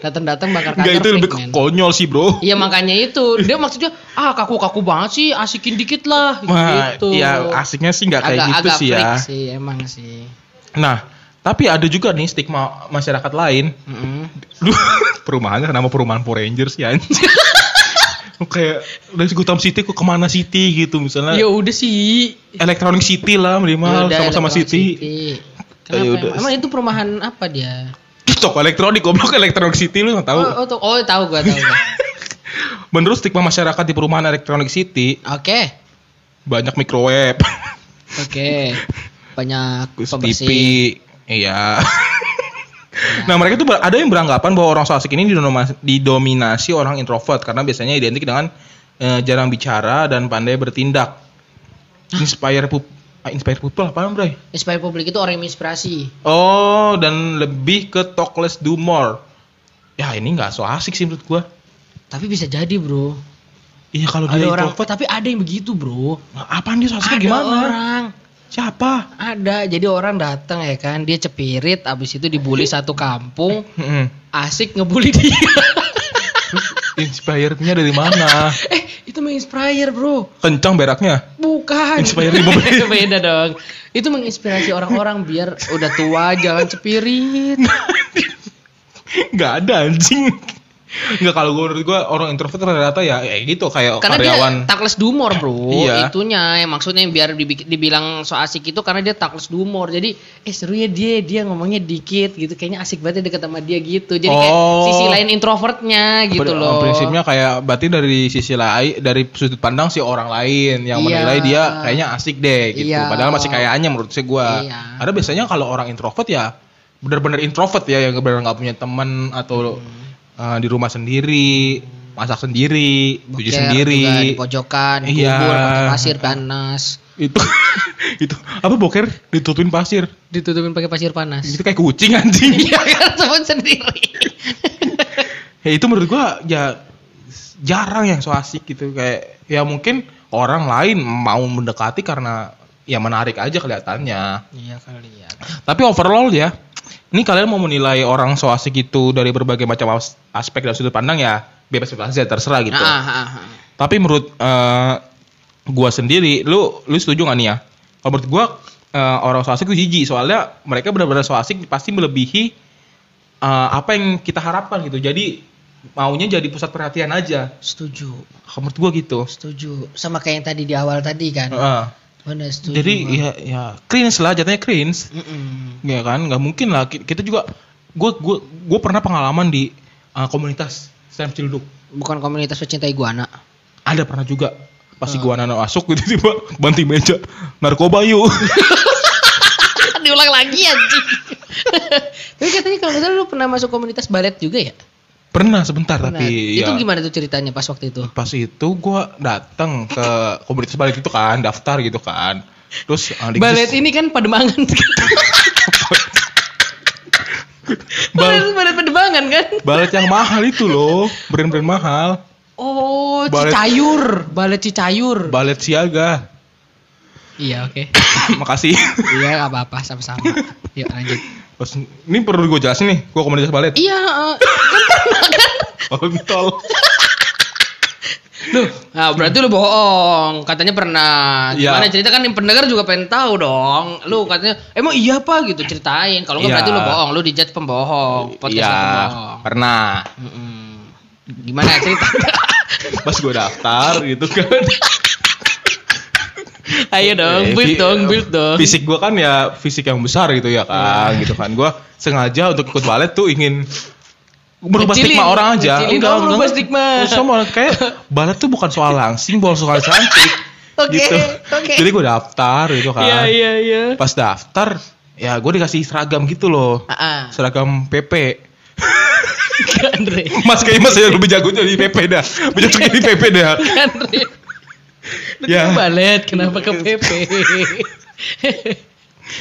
[SPEAKER 2] Datang-datang bakar kantor
[SPEAKER 1] Enggak itu lebih ke
[SPEAKER 2] man.
[SPEAKER 1] konyol sih, Bro.
[SPEAKER 2] Iya makanya itu dia maksudnya ah kaku-kaku banget sih asikin dikit lah
[SPEAKER 1] Wah,
[SPEAKER 2] gitu.
[SPEAKER 1] ya asiknya sih nggak kayak
[SPEAKER 2] agak,
[SPEAKER 1] gitu
[SPEAKER 2] agak
[SPEAKER 1] sih ya.
[SPEAKER 2] sih emang sih.
[SPEAKER 1] Nah, tapi ada juga nih stigma masyarakat lain.
[SPEAKER 2] Mm-mm.
[SPEAKER 1] Duh, perumahannya nama perumahan Power Rangers ya anjing. kayak dari Gotham City kok ke mana City gitu misalnya
[SPEAKER 2] Ya udah sih.
[SPEAKER 1] Electronic City lah minimal sama-sama
[SPEAKER 2] Electronic
[SPEAKER 1] City.
[SPEAKER 2] Kenapa?
[SPEAKER 1] Ya udah.
[SPEAKER 2] emang? Emang itu perumahan apa dia?
[SPEAKER 1] Toko elektronik goblok Electronic City lu tahu.
[SPEAKER 2] Oh, oh, tuh- oh, tahu gua tahu. gua.
[SPEAKER 1] Menurut stigma masyarakat di perumahan Electronic City
[SPEAKER 2] Oke.
[SPEAKER 1] banyak microwave,
[SPEAKER 2] Oke. Banyak
[SPEAKER 1] TV,
[SPEAKER 2] pembersih.
[SPEAKER 1] iya. nah mereka tuh ada yang beranggapan bahwa orang so asik ini didominasi, didominasi orang introvert karena biasanya identik dengan eh, jarang bicara dan pandai bertindak. Inspire ah, inspire people apa bro?
[SPEAKER 2] Inspire publik itu orang yang inspirasi.
[SPEAKER 1] Oh dan lebih ke talk less do more. Ya ini nggak so asik sih menurut gua.
[SPEAKER 2] Tapi bisa jadi, Bro.
[SPEAKER 1] Iya kalau
[SPEAKER 2] Ada
[SPEAKER 1] dia
[SPEAKER 2] orang,
[SPEAKER 1] introvert,
[SPEAKER 2] tapi ada yang begitu, Bro.
[SPEAKER 1] nah, apaan dia so asiknya
[SPEAKER 2] Ada
[SPEAKER 1] gimana?
[SPEAKER 2] orang.
[SPEAKER 1] Siapa?
[SPEAKER 2] Ada, jadi orang datang ya kan, dia cepirit, abis itu dibully satu kampung, asik ngebully dia.
[SPEAKER 1] Inspire-nya dari mana?
[SPEAKER 2] eh, itu menginspire bro.
[SPEAKER 1] Kencang beraknya.
[SPEAKER 2] Bukan.
[SPEAKER 1] Di mobil.
[SPEAKER 2] Beda dong. Itu menginspirasi orang-orang biar udah tua jangan cepirit.
[SPEAKER 1] Nggak ada anjing. Enggak kalau gue menurut gue orang introvert rata-rata ya kayak gitu kayak
[SPEAKER 2] Karena
[SPEAKER 1] karyawan.
[SPEAKER 2] dia takless dumor bro
[SPEAKER 1] Iya.
[SPEAKER 2] Itunya yang maksudnya biar dibi- dibilang so asik itu karena dia takless dumor Jadi eh seru ya dia Dia ngomongnya dikit gitu Kayaknya asik banget ya deket sama dia gitu Jadi kayak
[SPEAKER 1] Oh.
[SPEAKER 2] sisi lain introvertnya gitu
[SPEAKER 1] Ber-
[SPEAKER 2] loh
[SPEAKER 1] Prinsipnya kayak berarti dari sisi lain dari sudut pandang si orang lain yang
[SPEAKER 2] Iya.
[SPEAKER 1] menilai dia kayaknya asik deh gitu.
[SPEAKER 2] Iya.
[SPEAKER 1] Padahal masih kayaknya menurut saya gua.
[SPEAKER 2] Iya.
[SPEAKER 1] Karena biasanya kalau orang introvert ya benar-benar introvert ya yang benar nggak punya teman atau
[SPEAKER 2] Hmm.
[SPEAKER 1] Uh, di rumah sendiri, masak sendiri, cuci sendiri.
[SPEAKER 2] juga di pojokan,
[SPEAKER 1] Iya.
[SPEAKER 2] kubur, pakai pasir panas
[SPEAKER 1] Itu itu apa boker ditutupin pasir.
[SPEAKER 2] Ditutupin pakai pasir panas
[SPEAKER 1] Itu kayak kucing anjing.
[SPEAKER 2] Iya kan sendiri
[SPEAKER 1] ya itu menurut gua ya jarang yang so asik gitu kayak ya mungkin orang lain mau mendekati karena ya menarik aja kelihatannya
[SPEAKER 2] Iya kali ya
[SPEAKER 1] tapi overall ya ini kalian mau menilai orang so asik itu dari berbagai macam as- aspek dan sudut pandang ya bebas bebas aja terserah gitu.
[SPEAKER 2] Ah, ah, ah, ah.
[SPEAKER 1] tapi menurut eh, gua sendiri lu lu setuju gak nih ya? Kalau menurut gua eh, orang so asik itu jijik soalnya mereka benar-benar so asik pasti melebihi eh, apa yang kita harapkan gitu. Jadi maunya jadi pusat perhatian aja.
[SPEAKER 2] Setuju.
[SPEAKER 1] Kalau menurut gua gitu.
[SPEAKER 2] Setuju. Sama kayak yang tadi di awal tadi kan.
[SPEAKER 1] Heeh.
[SPEAKER 2] Setuju
[SPEAKER 1] jadi
[SPEAKER 2] gua.
[SPEAKER 1] ya ya cringe lah jatuhnya cringe
[SPEAKER 2] Mm-mm.
[SPEAKER 1] ya kan? Nggak mungkin lah Ki- kita juga gua gua gua pernah pengalaman di eh, komunitas Sam Cilduk
[SPEAKER 2] Bukan komunitas pecinta iguana.
[SPEAKER 1] Ada pernah juga. Pas gua anak masuk gitu tiba banting meja. Narkoba yuk.
[SPEAKER 2] Diulang lagi anjing. Tapi katanya kalau misalnya lu pernah masuk komunitas balet juga ya?
[SPEAKER 1] Pernah sebentar
[SPEAKER 2] Pernah.
[SPEAKER 1] tapi
[SPEAKER 2] Itu
[SPEAKER 1] ya,
[SPEAKER 2] gimana tuh ceritanya pas waktu itu?
[SPEAKER 1] pas itu gua datang ke komunitas balet itu kan daftar gitu kan. Terus uh,
[SPEAKER 2] Balet ini kan Pademangan. Balet,
[SPEAKER 1] Bal-
[SPEAKER 2] balet Pademangan kan?
[SPEAKER 1] balet yang mahal itu loh brand-brand mahal.
[SPEAKER 2] Oh,
[SPEAKER 1] Balet-
[SPEAKER 2] Cicayur. Balet Cicayur.
[SPEAKER 1] Balet siaga
[SPEAKER 2] Iya oke
[SPEAKER 1] makasih
[SPEAKER 2] Iya gak apa-apa sama-sama Yuk lanjut
[SPEAKER 1] Terus, ini perlu gue jelasin nih gua komunitas balet
[SPEAKER 2] Iya eh, kan
[SPEAKER 1] kontol
[SPEAKER 2] Loh, nah berarti lu bohong. Katanya pernah.
[SPEAKER 1] Iya.
[SPEAKER 2] Gimana cerita kan yang pendengar juga pengen tahu dong. Lu katanya emang iya apa gitu ceritain. Kalau nggak
[SPEAKER 1] Iya.
[SPEAKER 2] berarti lu bohong. Lu dijudge pembohong. Podcast
[SPEAKER 1] iya
[SPEAKER 2] pembohong.
[SPEAKER 1] pernah
[SPEAKER 2] Mm-mm. Gimana cerita?
[SPEAKER 1] pas gue daftar gitu kan
[SPEAKER 2] Ayo dong, build dong, build dong.
[SPEAKER 1] Fisik gue kan ya fisik yang besar gitu ya kan, gitu kan. Gue sengaja untuk ikut balet tuh ingin merubah stigma orang aja.
[SPEAKER 2] ngecilin dong, merubah stigma.
[SPEAKER 1] Sama kayak balet tuh bukan soal langsing, bukan soal cantik.
[SPEAKER 2] Oke,
[SPEAKER 1] gitu.
[SPEAKER 2] oke.
[SPEAKER 1] Jadi gue daftar gitu kan.
[SPEAKER 2] Iya, iya, iya.
[SPEAKER 1] Pas daftar, ya gue dikasih seragam gitu loh.
[SPEAKER 2] Ah, ah.
[SPEAKER 1] Seragam PP.
[SPEAKER 2] Andre.
[SPEAKER 1] Mas kayaknya mas yang lebih jago jadi PP dah. Lebih cocok jadi PP dah.
[SPEAKER 2] Andre. Lu
[SPEAKER 1] Ya.
[SPEAKER 2] balet, kenapa ke PP?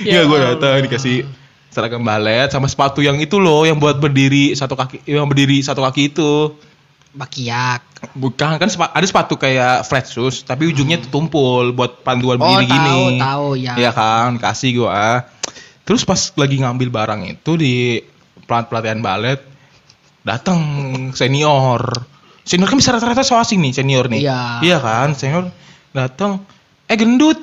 [SPEAKER 1] Iya gue
[SPEAKER 2] Allah.
[SPEAKER 1] datang dikasih seragam balet sama sepatu yang itu loh yang buat berdiri satu kaki yang berdiri satu kaki itu
[SPEAKER 2] Bakiak.
[SPEAKER 1] bukan kan sepa- ada sepatu kayak flat shoes tapi ujungnya tuh tumpul buat panduan
[SPEAKER 2] Oh,
[SPEAKER 1] berdiri gini
[SPEAKER 2] tahu, tahu, ya.
[SPEAKER 1] Iya kan kasih gua terus pas lagi ngambil barang itu di pelat pelatihan balet datang senior senior kan bisa rata-rata so asing nih senior nih
[SPEAKER 2] Iya.
[SPEAKER 1] iya kan senior datang eh gendut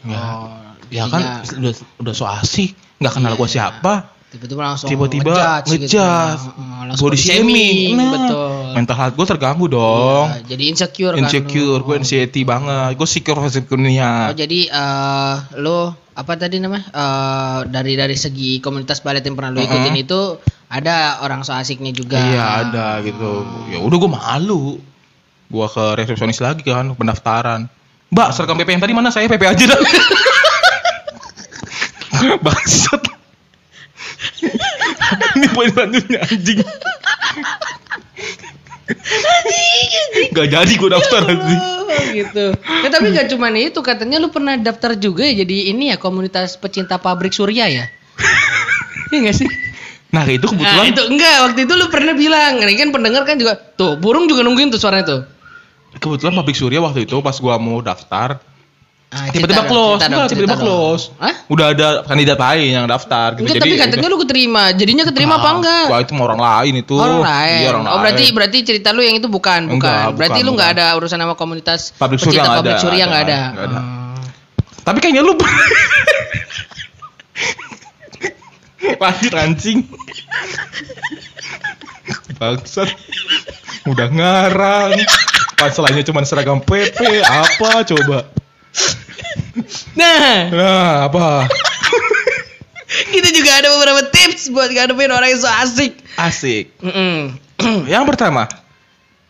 [SPEAKER 1] ya,
[SPEAKER 2] Oh,
[SPEAKER 1] ya kan
[SPEAKER 2] iya.
[SPEAKER 1] udah udah so asik nggak kenal gua
[SPEAKER 2] Iya.
[SPEAKER 1] siapa
[SPEAKER 2] Tiba-tiba langsung
[SPEAKER 1] tiba-tiba
[SPEAKER 2] ngejudge gitu.
[SPEAKER 1] ngejudge
[SPEAKER 2] langsung
[SPEAKER 1] body shaming nah,
[SPEAKER 2] betul.
[SPEAKER 1] mental health gue terganggu dong
[SPEAKER 2] Iya, jadi insecure kan.
[SPEAKER 1] insecure gue anxiety banget gue secure insecure-nya
[SPEAKER 2] Oh, jadi eh lo apa tadi namanya? Eh dari dari segi komunitas balet yang pernah lo ikutin
[SPEAKER 1] Mm-mm.
[SPEAKER 2] itu ada orang so asiknya juga.
[SPEAKER 1] iya ada gitu. Ya udah gue malu. Gue ke resepsionis lagi kan pendaftaran. Mbak seragam PP yang tadi mana? Saya PP aja dah. Bangsat. Ini poin selanjutnya anjing. Gak jadi gue daftar anjing
[SPEAKER 2] gitu. Ya, tapi gak cuman itu katanya lu pernah daftar juga ya jadi ini ya komunitas pecinta pabrik surya ya. Iya gak sih?
[SPEAKER 1] Nah itu
[SPEAKER 2] Nah,
[SPEAKER 1] kebetulan
[SPEAKER 2] itu enggak waktu itu lu pernah bilang, ini kan pendengar kan juga tuh burung juga nungguin tuh suaranya tuh.
[SPEAKER 1] kebetulan pabrik surya waktu itu pas gua mau daftar
[SPEAKER 2] Ah,
[SPEAKER 1] tiba-tiba close enggak tiba-tiba close
[SPEAKER 2] Hah?
[SPEAKER 1] udah ada kandidat lain yang daftar gitu
[SPEAKER 2] Enggak, tapi katanya lu keterima. Jadinya keterima apa enggak?
[SPEAKER 1] Wah itu mah orang lain itu
[SPEAKER 2] Orang lain.
[SPEAKER 1] Iya, orang
[SPEAKER 2] oh, berarti
[SPEAKER 1] lain.
[SPEAKER 2] berarti cerita lu yang itu bukan, bukan.
[SPEAKER 1] Enggak,
[SPEAKER 2] berarti
[SPEAKER 1] bukan,
[SPEAKER 2] lu enggak ada urusan sama komunitas
[SPEAKER 1] surya
[SPEAKER 2] pecinta pabrik
[SPEAKER 1] ada,
[SPEAKER 2] surya enggak ada.
[SPEAKER 1] ada, nggak ada.
[SPEAKER 2] Hmm.
[SPEAKER 1] tapi kayaknya lu lanjut anjing bangsat. Udah ngarang. Pasalnya cuma seragam PP, apa coba?
[SPEAKER 2] Nah,
[SPEAKER 1] Nah, apa?
[SPEAKER 2] kita juga ada beberapa tips buat ngadepin orang yang so asik.
[SPEAKER 1] Asik.
[SPEAKER 2] Mm-mm.
[SPEAKER 1] Yang pertama,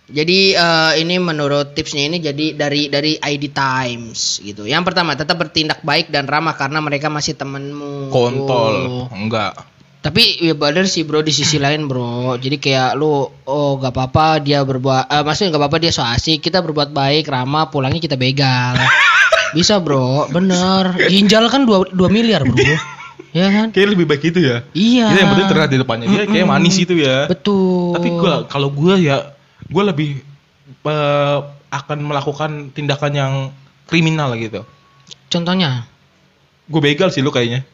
[SPEAKER 2] Jadi eh, ini menurut tipsnya ini jadi dari dari ID Times gitu. Yang pertama tetap bertindak baik dan ramah karena mereka masih temenmu.
[SPEAKER 1] kontol.
[SPEAKER 2] Oh.
[SPEAKER 1] Enggak.
[SPEAKER 2] Tapi ya bener sih bro di sisi lain bro. Jadi kayak lu oh gak apa-apa dia berbuat, eh, maksudnya gak apa-apa dia so asik. Kita berbuat baik, ramah, pulangnya kita begal. Bisa bro, bener. Ginjal kan 2, 2 miliar bro. ya kan?
[SPEAKER 1] Kayak lebih baik itu ya.
[SPEAKER 2] Iya.
[SPEAKER 1] Ini yang penting terlihat di depannya dia kayak
[SPEAKER 2] Mm-mm.
[SPEAKER 1] manis itu ya.
[SPEAKER 2] Betul.
[SPEAKER 1] Tapi gua kalau gua ya gua lebih eh, akan melakukan tindakan yang kriminal gitu.
[SPEAKER 2] Contohnya?
[SPEAKER 1] Gue begal sih lu kayaknya.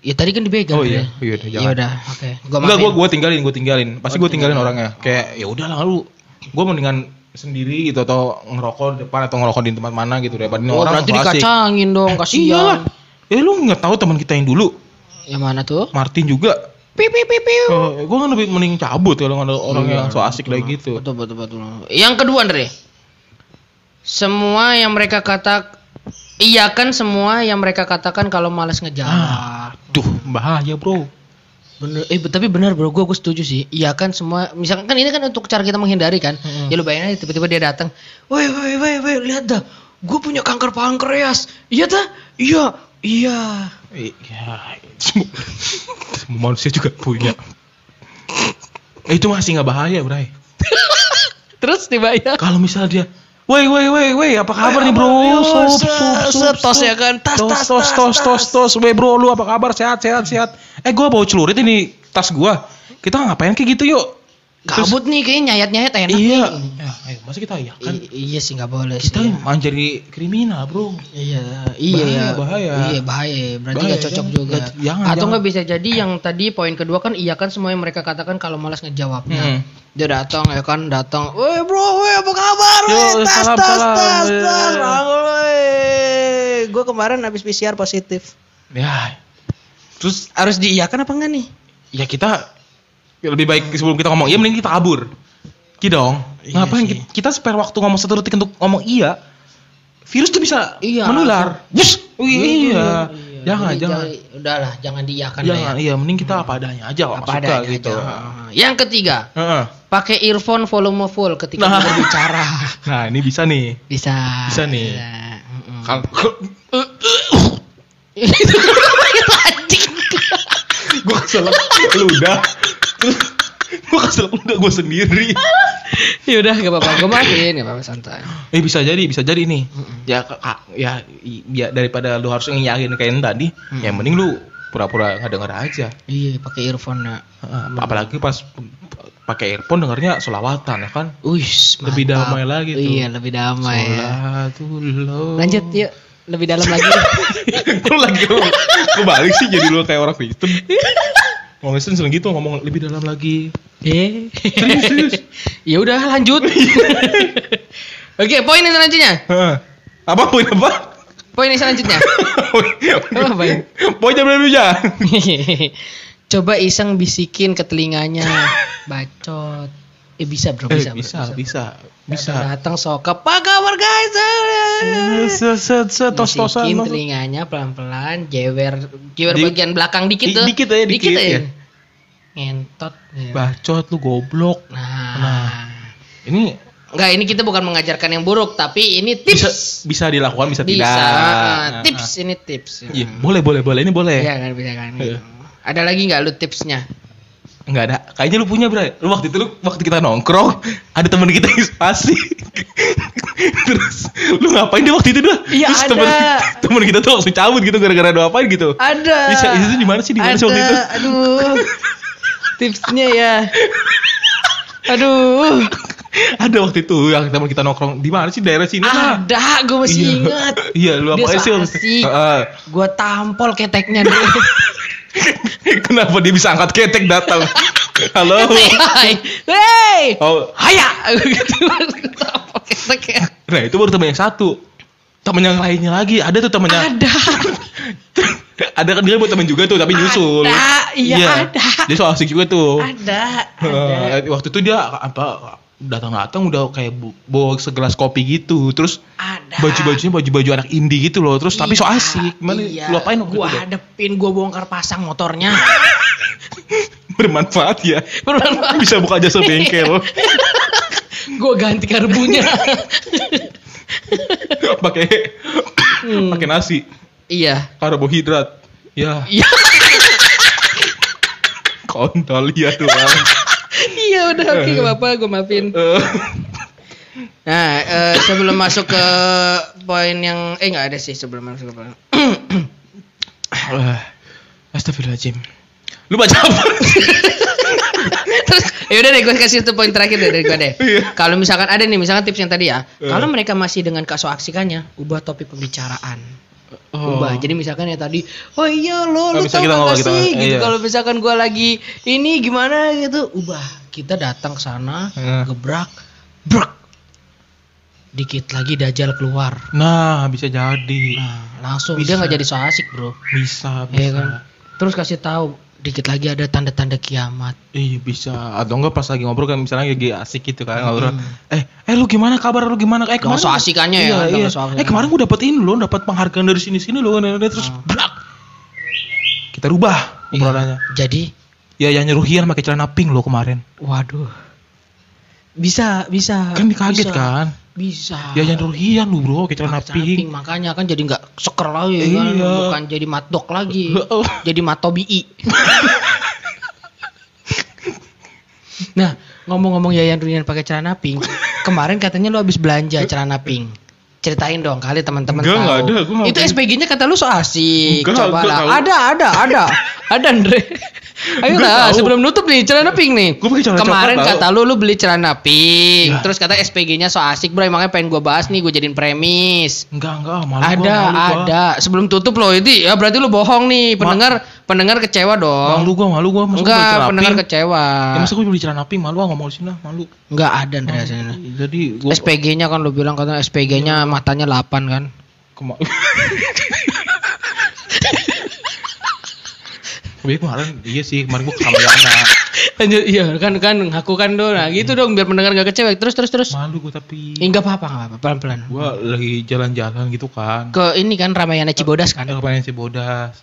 [SPEAKER 2] Ya tadi kan dibegal.
[SPEAKER 1] Oh iya,
[SPEAKER 2] ya.
[SPEAKER 1] iya udah,
[SPEAKER 2] Ya udah, oke. Gua
[SPEAKER 1] Enggak, gua gua tinggalin, gua tinggalin. Pasti
[SPEAKER 2] Oh,
[SPEAKER 1] gua tinggalin
[SPEAKER 2] tinggalin.
[SPEAKER 1] orangnya. Kayak ya udahlah lu. Gua mendingan sendiri gitu atau ngerokok di depan atau ngerokok di tempat mana gitu daripada ini
[SPEAKER 2] Oh,
[SPEAKER 1] orang
[SPEAKER 2] berarti
[SPEAKER 1] so asik.
[SPEAKER 2] dikacangin dong,
[SPEAKER 1] Iyalah.
[SPEAKER 2] kasihan.
[SPEAKER 1] Ya lu nggak tahu teman kita yang dulu,
[SPEAKER 2] Yang mana tuh?
[SPEAKER 1] Martin juga.
[SPEAKER 2] Pipi pipi.
[SPEAKER 1] Uh, gue kan lebih mending cabut kalau ada orang
[SPEAKER 2] Iya,
[SPEAKER 1] yang so asik kayak gitu.
[SPEAKER 2] Betul betul betul. Yang kedua Andre. Semua yang mereka kata iya kan semua yang mereka katakan kalau malas ngejawab.
[SPEAKER 1] Ah, duh bahaya bro.
[SPEAKER 2] Bener, eh tapi benar bro, gue gue setuju sih. Iya kan semua, misalkan kan ini kan untuk cara kita menghindari kan.
[SPEAKER 1] Mm-mm.
[SPEAKER 2] Ya lu bayangin aja tiba-tiba dia datang, woi woi woi woi lihat dah, gue punya kanker pankreas. Iya dah, iya iya.
[SPEAKER 1] Iya, semua, semua manusia juga punya. Eh, itu masih nggak bahaya, Bray.
[SPEAKER 2] Terus dibayar.
[SPEAKER 1] Kalau misalnya dia, woi woi woi woi, apa kabar nih bro? Sup, sup, sup, sup.
[SPEAKER 2] ya kan? Tas,
[SPEAKER 1] tos,
[SPEAKER 2] tas,
[SPEAKER 1] tos,
[SPEAKER 2] tas,
[SPEAKER 1] tos, tos,
[SPEAKER 2] tas.
[SPEAKER 1] tos, woi bro, lu apa kabar? Sehat, sehat, sehat. Eh, gua bawa celurit ini tas gua. Kita ngapain kayak gitu yuk?
[SPEAKER 2] Kabut nih kayaknya nyayat-nyayat enak
[SPEAKER 1] iya.
[SPEAKER 2] nih.
[SPEAKER 1] Ya, ayo, masa kita iya kan?
[SPEAKER 2] I- iya sih nggak boleh
[SPEAKER 1] Kita
[SPEAKER 2] sih.
[SPEAKER 1] main jadi kriminal, bro.
[SPEAKER 2] Iya, iya
[SPEAKER 1] Bahaya,
[SPEAKER 2] ya.
[SPEAKER 1] bahaya.
[SPEAKER 2] Iya bahaya. Berarti
[SPEAKER 1] Bahaya,
[SPEAKER 2] nggak cocok
[SPEAKER 1] jangan-
[SPEAKER 2] juga.
[SPEAKER 1] jangan,
[SPEAKER 2] Atau nggak bisa jadi yang tadi poin kedua kan iya kan semua yang mereka katakan kalau malas ngejawabnya.
[SPEAKER 1] Hmm.
[SPEAKER 2] Dia datang ya kan datang. Woi bro, woi apa kabar?
[SPEAKER 1] Yo,
[SPEAKER 2] Woi tas
[SPEAKER 1] salam,
[SPEAKER 2] tas
[SPEAKER 1] salam.
[SPEAKER 2] tas
[SPEAKER 1] Iya.
[SPEAKER 2] tas. Gue kemarin habis PCR positif.
[SPEAKER 1] Ya. Terus
[SPEAKER 2] Harus diiyakan apa enggak nih?
[SPEAKER 1] ya kita ya lebih baik sebelum kita ngomong iya mending kita kabur. Ki dong.
[SPEAKER 2] Iya
[SPEAKER 1] Ngapain
[SPEAKER 2] sih.
[SPEAKER 1] kita, spare waktu ngomong satu detik untuk ngomong iya? Virus tuh bisa
[SPEAKER 2] Iya.
[SPEAKER 1] menular. Wus. Oh, iya. Jangan,
[SPEAKER 2] Jadi
[SPEAKER 1] jangan.
[SPEAKER 2] Udahlah, jangan diiyakan lah ya.
[SPEAKER 1] Jangan, iya mending kita apa adanya aja
[SPEAKER 2] Apa
[SPEAKER 1] suka
[SPEAKER 2] adanya
[SPEAKER 1] gitu.
[SPEAKER 2] aja. Yang ketiga,
[SPEAKER 1] Heeh.
[SPEAKER 2] pakai earphone volume full ketika
[SPEAKER 1] Nah.
[SPEAKER 2] berbicara.
[SPEAKER 1] Nah, ini bisa nih.
[SPEAKER 2] Bisa.
[SPEAKER 1] Bisa nih.
[SPEAKER 2] Bisa. Mm-mm.
[SPEAKER 1] Kalau
[SPEAKER 2] Itu itu
[SPEAKER 1] ludah. gua keselak ludah gua sendiri.
[SPEAKER 2] ya udah gak apa-apa, gue maafin, gak apa-apa santai.
[SPEAKER 1] Eh bisa jadi, bisa jadi nih. Ya ka- ka- ya ya daripada lu harus ngiyain kayak tadi, ya mending lu pura-pura nggak denger aja.
[SPEAKER 2] Iya, pakai earphone ya.
[SPEAKER 1] Apalagi pas pakai earphone dengernya solawatan ya kan.
[SPEAKER 2] Wih,
[SPEAKER 1] Lebih damai lagi tuh.
[SPEAKER 2] Iya, lebih damai. ya.
[SPEAKER 1] Sholatullah.
[SPEAKER 2] Lanjut yuk, lebih dalam lagi.
[SPEAKER 1] lu lagi lu, lu balik sih jadi lu kayak orang Kristen. Orang Kristen sering gitu ngomong lebih dalam lagi.
[SPEAKER 2] eh.
[SPEAKER 1] Serius, serius.
[SPEAKER 2] ya udah lanjut. Oke, poin yang selanjutnya.
[SPEAKER 1] Heeh. Apa poin apa?
[SPEAKER 2] Poin yang selanjutnya. Apa, Bang?
[SPEAKER 1] Poin jam berapa ya?
[SPEAKER 2] Coba iseng bisikin ke telinganya. Bacot. Eh bisa bro,
[SPEAKER 1] Eh,
[SPEAKER 2] bisa. bro,
[SPEAKER 1] bisa, bisa, bisa.
[SPEAKER 2] Datang sok apa kabar guys?
[SPEAKER 1] Set, set, set, tos tosan.
[SPEAKER 2] Telinganya pelan-pelan, jewer, jewer
[SPEAKER 1] Di-
[SPEAKER 2] bagian belakang dikit
[SPEAKER 1] di-
[SPEAKER 2] tuh.
[SPEAKER 1] dikit aja, dikit,
[SPEAKER 2] aja.
[SPEAKER 1] ya.
[SPEAKER 2] Ngentot. ya.
[SPEAKER 1] Bacot lu goblok.
[SPEAKER 2] Nah.
[SPEAKER 1] Nah. Ini
[SPEAKER 2] Enggak, ini kita bukan mengajarkan yang buruk, tapi ini tips.
[SPEAKER 1] bisa bisa dilakukan, bisa,
[SPEAKER 2] Bisa.
[SPEAKER 1] tidak.
[SPEAKER 2] ah,
[SPEAKER 1] Nah,
[SPEAKER 2] tips ini tips.
[SPEAKER 1] Iya, boleh, boleh, boleh. Ini boleh.
[SPEAKER 2] Iya kan, bisa kan.
[SPEAKER 1] Iya.
[SPEAKER 2] Ada lagi nggak lu tipsnya?
[SPEAKER 1] Enggak ada. Kayaknya lu punya, Bray. Lu waktu itu lu waktu kita nongkrong, ada teman kita yang asik. Terus lu ngapain dia waktu itu dah?
[SPEAKER 2] Iya,
[SPEAKER 1] Terus
[SPEAKER 2] ada.
[SPEAKER 1] Temen, temen kita tuh langsung cabut gitu gara-gara ada apain gitu.
[SPEAKER 2] Ada.
[SPEAKER 1] Bisa, itu di mana sih? Di mana sih waktu itu?
[SPEAKER 2] Aduh. Tipsnya ya. Aduh.
[SPEAKER 1] Ada waktu itu yang teman kita nongkrong di mana sih daerah sini.
[SPEAKER 2] Ada, gue masih
[SPEAKER 1] Iya.
[SPEAKER 2] ingat.
[SPEAKER 1] Iya, lu apa sih? Heeh.
[SPEAKER 2] Gue tampol keteknya dulu.
[SPEAKER 1] Kenapa dia bisa angkat ketek datang? Halo.
[SPEAKER 2] Hai. Hey.
[SPEAKER 1] Oh,
[SPEAKER 2] Haya.
[SPEAKER 1] Nah itu baru teman yang satu. Temen yang lainnya lagi, ada tuh temennya.
[SPEAKER 2] Ada.
[SPEAKER 1] ada kan dia buat temen juga tuh, tapi nyusul.
[SPEAKER 2] Ada. Iya, ada.
[SPEAKER 1] Dia so asik juga tuh.
[SPEAKER 2] Ada, ada.
[SPEAKER 1] Waktu itu dia apa datang-datang udah kayak bawa segelas kopi gitu terus
[SPEAKER 2] Ada.
[SPEAKER 1] baju-bajunya baju-baju anak indie gitu loh terus tapi so
[SPEAKER 2] Iya,
[SPEAKER 1] asik gimana
[SPEAKER 2] iya.
[SPEAKER 1] lu apain
[SPEAKER 2] Gua
[SPEAKER 1] itu deh?
[SPEAKER 2] hadepin, gua bongkar pasang motornya.
[SPEAKER 1] bermanfaat ya
[SPEAKER 2] Bermanfaat.
[SPEAKER 1] bisa buka jasa bengkel
[SPEAKER 2] gua ganti karbunya.
[SPEAKER 1] pakai
[SPEAKER 2] Hmm.
[SPEAKER 1] pakai nasi
[SPEAKER 2] iya.
[SPEAKER 1] karbohidrat ya
[SPEAKER 2] Iya.
[SPEAKER 1] kontol ya doang
[SPEAKER 2] Iya udah oke gak apa-apa gue maafin. Nah eh, sebelum masuk ke poin yang eh nggak ada sih sebelum masuk ke poin.
[SPEAKER 1] eh, Astagfirullahaladzim lu baca apa
[SPEAKER 2] Terus ya udah deh gue kasih satu poin terakhir deh dari gue deh.
[SPEAKER 1] Iya.
[SPEAKER 2] Kalau misalkan ada nih misalkan tips yang tadi ya.
[SPEAKER 1] Eh.
[SPEAKER 2] Kalau mereka masih dengan kesoaksikannya, ubah topik pembicaraan.
[SPEAKER 1] Oh.
[SPEAKER 2] Ubah. Jadi misalkan ya tadi, oh iya lo,
[SPEAKER 1] Oh,
[SPEAKER 2] lu tau gak sih? Gitu.
[SPEAKER 1] iya.
[SPEAKER 2] Kalau misalkan gue lagi ini gimana gitu, ubah. Kita datang ke sana,
[SPEAKER 1] Eh.
[SPEAKER 2] gebrak, brak. Dikit lagi Dajjal keluar.
[SPEAKER 1] nah bisa jadi
[SPEAKER 2] Nah, langsung
[SPEAKER 1] Bisa.
[SPEAKER 2] dia nggak jadi so asik bro.
[SPEAKER 1] bisa bisa
[SPEAKER 2] Iya kan? Terus kasih tahu dikit lagi ada tanda-tanda kiamat.
[SPEAKER 1] Iya bisa atau enggak pas lagi ngobrol kan misalnya lagi asik gitu kan ngobrol
[SPEAKER 2] Hmm.
[SPEAKER 1] eh eh lu gimana kabar lu gimana eh
[SPEAKER 2] Jangan so asikannya ya,
[SPEAKER 1] iya,
[SPEAKER 2] jangan
[SPEAKER 1] iya.
[SPEAKER 2] asikannya.
[SPEAKER 1] eh kemarin gua dapet ini lo dapat penghargaan dari sini sini lo terus
[SPEAKER 2] Hmm.
[SPEAKER 1] brak kita rubah
[SPEAKER 2] Iya.
[SPEAKER 1] obrolannya
[SPEAKER 2] Jadi,
[SPEAKER 1] ya yang nyuruh Hian pakai celana pink lo kemarin
[SPEAKER 2] waduh. Bisa, bisa.
[SPEAKER 1] kan dikaget
[SPEAKER 2] bisa,
[SPEAKER 1] kan
[SPEAKER 2] Bisa.
[SPEAKER 1] ya yang nyuruh Hian lu bro pakai celana pink
[SPEAKER 2] pink, makanya kan jadi nggak seker lagi kan,
[SPEAKER 1] Iya.
[SPEAKER 2] bukan jadi matdok lagi.
[SPEAKER 1] Heeh.
[SPEAKER 2] jadi matobii. nah, ngomong-ngomong Yayan Runian pakai celana pink, kemarin katanya lu habis belanja celana pink. Ceritain dong kali teman-teman tahu.
[SPEAKER 1] enggak ada, gua
[SPEAKER 2] Itu. SPG-nya kata lu so asik.
[SPEAKER 1] Enggak,
[SPEAKER 2] Coba
[SPEAKER 1] enggak
[SPEAKER 2] lah. Ada, ada, ada. ada Andre. Ayo lah, sebelum nutup nih celana pink nih.
[SPEAKER 1] Gua pakai celana
[SPEAKER 2] Kemarin kata lu lu beli celana pink,
[SPEAKER 1] Ya.
[SPEAKER 2] terus kata SPG-nya so asik, Bro. Emangnya pengen gua bahas nih, gua jadiin premis.
[SPEAKER 1] enggak enggak malu
[SPEAKER 2] ada,
[SPEAKER 1] gua, malu gua.
[SPEAKER 2] ada. Sebelum tutup loh itu ya berarti lu bohong nih. Pendengar pendengar kecewa dong.
[SPEAKER 1] malu gua malu gua gua beli
[SPEAKER 2] Enggak, pendengar
[SPEAKER 1] pink?
[SPEAKER 2] kecewa.
[SPEAKER 1] ya masa gua beli celana pink malu ah ngomong sini lah malu
[SPEAKER 2] Enggak ada Andreas ini.
[SPEAKER 1] jadi gua
[SPEAKER 2] SPG-nya kan lu bilang katanya SPG-nya matanya 8 kan.
[SPEAKER 1] Kema Tapi kemarin iya sih kemarin gua ke Ramayana
[SPEAKER 2] Lanjut, iya kan kan ngaku kan dong. Nah, gitu dong biar pendengar gak kecewa. Terus terus terus.
[SPEAKER 1] malu gua tapi
[SPEAKER 2] Eh, Enggak apa-apa, enggak apa-apa. Pelan-pelan.
[SPEAKER 1] gua lagi jalan-jalan gitu kan
[SPEAKER 2] Ke ini kan Ramayana Cibodas kan.
[SPEAKER 1] ada kemarin Cibodas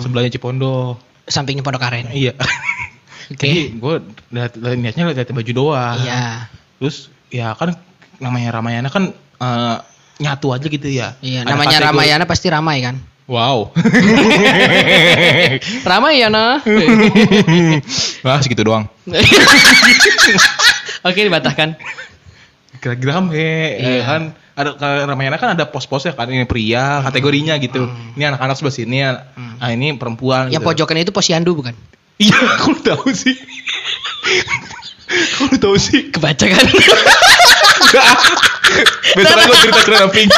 [SPEAKER 1] sebelahnya Cipondo
[SPEAKER 2] Sampingnya Pondok Aren.
[SPEAKER 1] iya
[SPEAKER 2] Oke.
[SPEAKER 1] jadi gua lihat niatnya lihat baju doang
[SPEAKER 2] Iya.
[SPEAKER 1] terus ya kan namanya Ramayana kan eh, nyatu aja gitu ya
[SPEAKER 2] Iya,
[SPEAKER 1] Ada
[SPEAKER 2] namanya
[SPEAKER 1] kategori-
[SPEAKER 2] Ramayana pasti ramai kan.
[SPEAKER 1] wow
[SPEAKER 2] Ramayana.
[SPEAKER 1] Wah segitu doang
[SPEAKER 2] Oke, dibatahkan.
[SPEAKER 1] kira-kira rame
[SPEAKER 2] Iya.
[SPEAKER 1] ya kan ada Ramayana kan ada pos-posnya kan ini pria kategorinya gitu ini anak-anak sebelah sini
[SPEAKER 2] Hmm.
[SPEAKER 1] ah ini perempuan
[SPEAKER 2] Yang
[SPEAKER 1] gitu.
[SPEAKER 2] pojokan itu posyandu bukan?
[SPEAKER 1] iya aku tahu sih aku tahu sih
[SPEAKER 2] Kebaca kan?
[SPEAKER 1] Besok aku cerita cerita pink